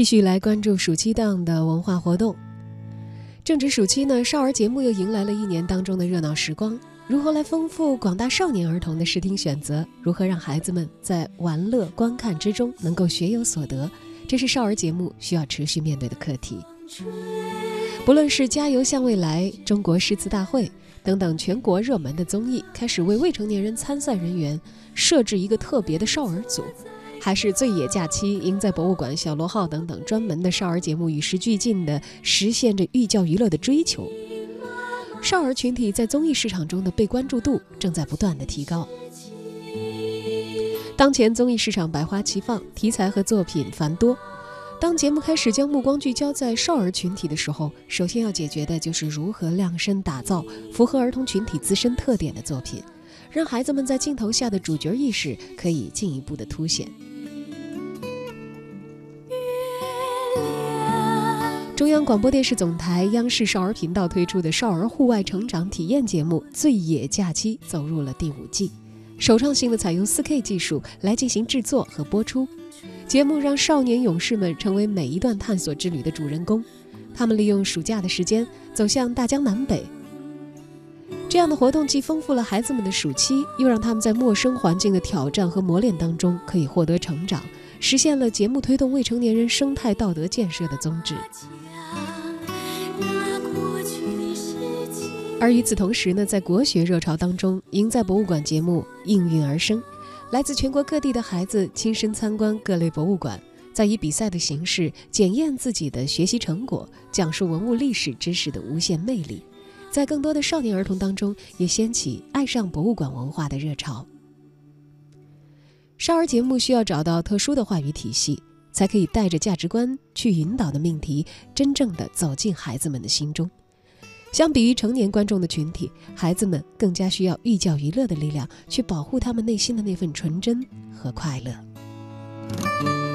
继续来关注暑期档的文化活动。正值暑期呢，少儿节目又迎来了一年当中的热闹时光。如何来丰富广大少年儿童的视听选择？如何让孩子们在玩乐观看之中能够学有所得？这是少儿节目需要持续面对的课题。不论是《加油向未来》《中国诗词大会》等等全国热门的综艺，开始为未成年人参赛人员设置一个特别的少儿组。还是最野假期、赢在博物馆、小螺号等等专门的少儿节目，与时俱进的实现着寓教于乐的追求。少儿群体在综艺市场中的被关注度正在不断的提高。当前综艺市场百花齐放，题材和作品繁多。当节目开始将目光聚焦在少儿群体的时候，首先要解决的就是如何量身打造符合儿童群体自身特点的作品，让孩子们在镜头下的主角意识可以进一步的凸显。中央广播电视总台央视少儿频道推出的少儿户外成长体验节目《最野假期》走入了第五季，首创性的采用 4K 技术来进行制作和播出。节目让少年勇士们成为每一段探索之旅的主人公，他们利用暑假的时间走向大江南北。这样的活动既丰富了孩子们的暑期，又让他们在陌生环境的挑战和磨练当中可以获得成长，实现了节目推动未成年人生态道德建设的宗旨。而与此同时呢，在国学热潮当中，赢在博物馆节目应运而生，来自全国各地的孩子亲身参观各类博物馆，再以比赛的形式检验自己的学习成果，讲述文物历史知识的无限魅力，在更多的少年儿童当中也掀起爱上博物馆文化的热潮。少儿节目需要找到特殊的话语体系，才可以带着价值观去引导的命题，真正的走进孩子们的心中。相比于成年观众的群体，孩子们更加需要寓教于乐的力量，去保护他们内心的那份纯真和快乐。